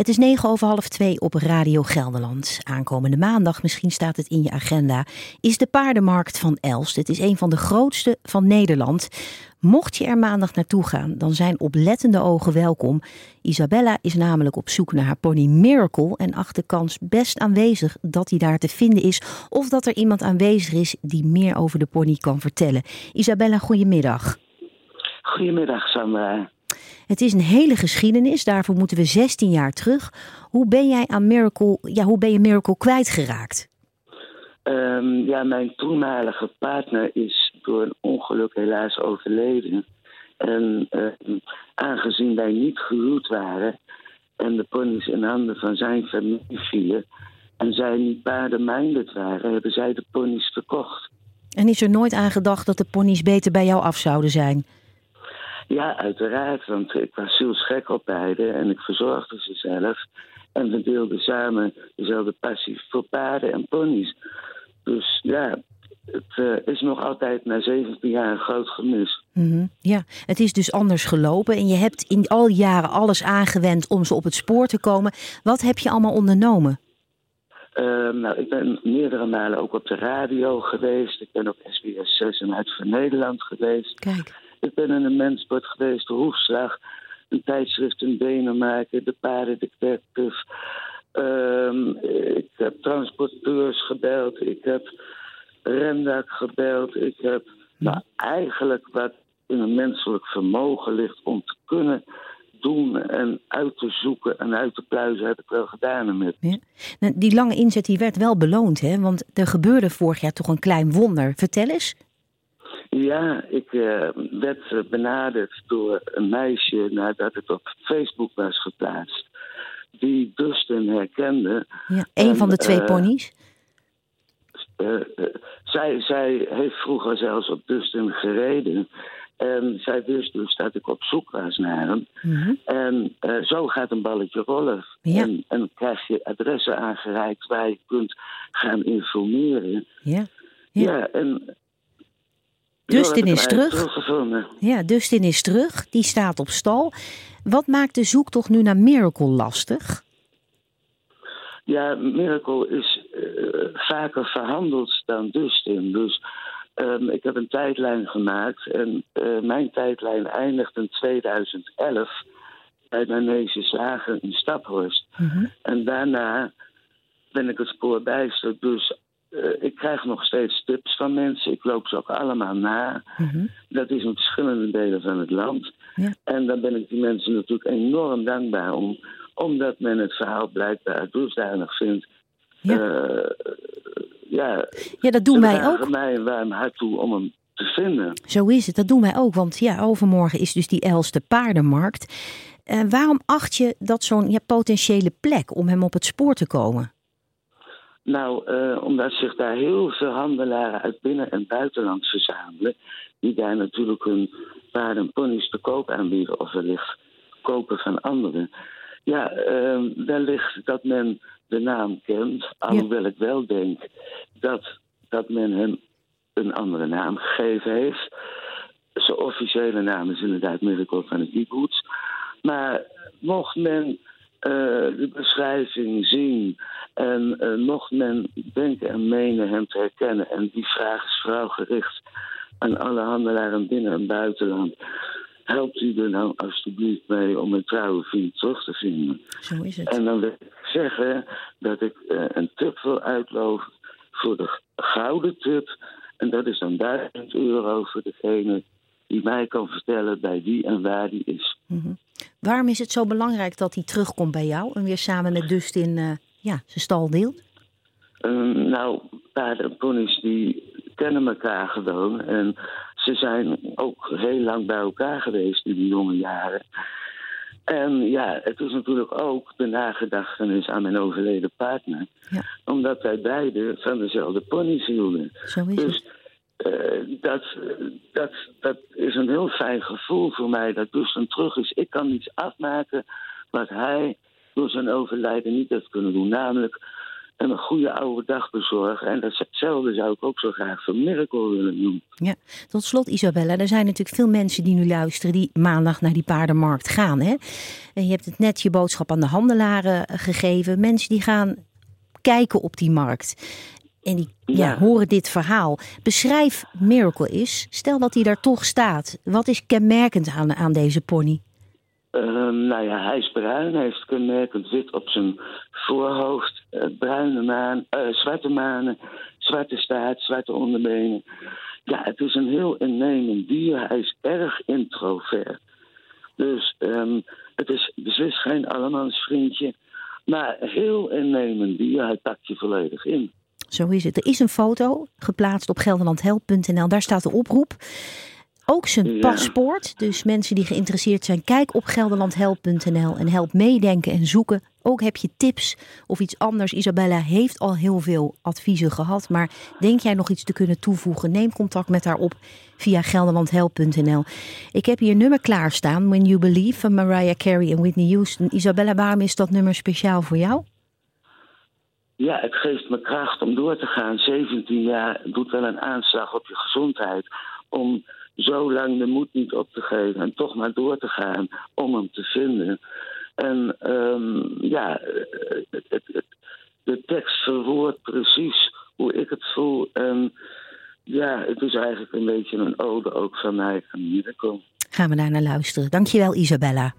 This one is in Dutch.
Het is negen over half twee op Radio Gelderland. Aankomende maandag, misschien staat het in je agenda, is de paardenmarkt van Elst. Het is een van de grootste van Nederland. Mocht je er maandag naartoe gaan, dan zijn oplettende ogen welkom. Isabella is namelijk op zoek naar haar pony Miracle en acht de kans best aanwezig dat hij daar te vinden is of dat er iemand aanwezig is die meer over de pony kan vertellen. Isabella, goedemiddag. Goedemiddag, Sandra. Het is een hele geschiedenis, daarvoor moeten we 16 jaar terug. Hoe ben jij aan Miracle, ja, hoe ben je Miracle kwijtgeraakt? Um, ja, mijn toenmalige partner is door een ongeluk helaas overleden. En uh, aangezien wij niet gehuwd waren en de ponies in handen van zijn familie vielen en zij niet paardenminded waren, hebben zij de ponies verkocht. En is er nooit aan gedacht dat de ponies beter bij jou af zouden zijn? Ja, uiteraard, want ik was zielsgek op beide en ik verzorgde ze zelf. En we deelden samen dezelfde passie voor paarden en ponies. Dus ja, het uh, is nog altijd na 17 jaar een groot gemis. Mm -hmm. Ja, het is dus anders gelopen en je hebt in al jaren alles aangewend om ze op het spoor te komen. Wat heb je allemaal ondernomen? Uh, nou, ik ben meerdere malen ook op de radio geweest. Ik ben op SBS 6 en uit van Nederland geweest. Kijk. Ben in een mensport geweest, de Hoefslag, een tijdschrift in Denemarken, de Paardendetective. Um, ik heb transporteurs gebeld, ik heb Rendak gebeld. Ik heb nou, eigenlijk wat in een menselijk vermogen ligt om te kunnen doen en uit te zoeken en uit te pluizen heb ik wel gedaan met. Ja. Nou, die lange inzet die werd wel beloond, hè? Want er gebeurde vorig jaar toch een klein wonder. Vertel eens. Ja, ik uh, werd benaderd door een meisje nadat het op Facebook was geplaatst. Die Dustin herkende. Ja, een en, van de twee uh, ponies? Uh, zij, zij heeft vroeger zelfs op Dustin gereden. En zij wist dus dat ik op zoek was naar hem. Mm -hmm. En uh, zo gaat een balletje rollen. Ja. En, en krijg je adressen aangereikt waar je kunt gaan informeren. Ja, ja. ja en Dustin is terug. Ja, Dustin is terug. Die staat op stal. Wat maakt de zoektocht nu naar Miracle lastig? Ja, Miracle is uh, vaker verhandeld dan Dustin. Dus um, ik heb een tijdlijn gemaakt. En uh, mijn tijdlijn eindigt in 2011 bij Manege Slager in Staphorst. Mm -hmm. En daarna ben ik het spoor bijster. Dus krijg nog steeds tips van mensen. Ik loop ze ook allemaal na. Mm -hmm. Dat is in verschillende delen van het land. Ja. En dan ben ik die mensen natuurlijk enorm dankbaar om. Omdat men het verhaal blijkbaar dusdanig vindt. Ja, uh, ja, ja dat doen wij ook. mij een warm hart toe om hem te vinden. Zo is het, dat doen wij ook. Want ja, overmorgen is dus die Elste paardenmarkt. Uh, waarom acht je dat zo'n ja, potentiële plek om hem op het spoor te komen? Nou, uh, omdat zich daar heel veel handelaren uit binnen- en buitenland verzamelen. Die daar natuurlijk hun paarden en ponies te koop aanbieden of wellicht kopen van anderen. Ja, uh, wellicht dat men de naam kent. Alhoewel ja. ik wel denk dat, dat men hem een andere naam gegeven heeft. Zijn officiële naam is inderdaad Miracle van het Kieboots. Maar mocht men de beschrijving zien en uh, mocht men denken en menen hem te herkennen... en die vraag is vooral gericht aan alle handelaren binnen- en buitenland... helpt u er nou alstublieft mee om een trouwe vriend terug te vinden. Zo is het. En dan wil ik zeggen dat ik uh, een tip wil uitloven voor de gouden tip... en dat is dan 1000 euro voor degene die mij kan vertellen bij wie en waar die is. Mm -hmm. Waarom is het zo belangrijk dat hij terugkomt bij jou en weer samen met Dustin uh, ja, zijn stal deelt? Um, nou, paarden en ponies die kennen elkaar gewoon. En ze zijn ook heel lang bij elkaar geweest in die jonge jaren. En ja, het is natuurlijk ook de nagedachtenis aan mijn overleden partner. Ja. Omdat wij beiden van dezelfde ponies hielden. Zo is dus, het. Uh, dat, dat, dat een heel fijn gevoel voor mij dat Dustin terug is. Ik kan niets afmaken wat hij door zijn overlijden niet heeft kunnen doen. Namelijk en een goede oude dag bezorgen. En datzelfde zou ik ook zo graag voor Miracle willen doen. Ja, tot slot Isabella, er zijn natuurlijk veel mensen die nu luisteren die maandag naar die paardenmarkt gaan. Hè? En je hebt het net je boodschap aan de handelaren gegeven. Mensen die gaan kijken op die markt. En die ja. horen dit verhaal. Beschrijf Miracle is. Stel dat hij daar toch staat. Wat is kenmerkend aan, aan deze pony? Um, nou ja, hij is bruin. Hij heeft kenmerkend wit op zijn voorhoofd. Uh, bruine maan, uh, zwarte manen, zwarte staart, zwarte onderbenen. Ja, het is een heel innemend dier. Hij is erg introvert. Dus um, het is beslist geen allemansvriendje. Maar heel innemend dier. Hij pakt je volledig in. Zo is het. Er is een foto geplaatst op gelderlandhelp.nl. Daar staat de oproep. Ook zijn paspoort. Dus mensen die geïnteresseerd zijn, kijk op gelderlandhelp.nl en help meedenken en zoeken. Ook heb je tips of iets anders. Isabella heeft al heel veel adviezen gehad. Maar denk jij nog iets te kunnen toevoegen? Neem contact met haar op via gelderlandhelp.nl. Ik heb hier een nummer klaarstaan. When You Believe van Mariah Carey en Whitney Houston. Isabella, waarom is dat nummer speciaal voor jou? Ja, het geeft me kracht om door te gaan. 17 jaar doet wel een aanslag op je gezondheid. Om zo lang de moed niet op te geven en toch maar door te gaan om hem te vinden. En um, ja, het, het, de tekst verwoordt precies hoe ik het voel. En ja, het is eigenlijk een beetje een ode ook van mij. Gaan we daar naar luisteren. Dankjewel Isabella.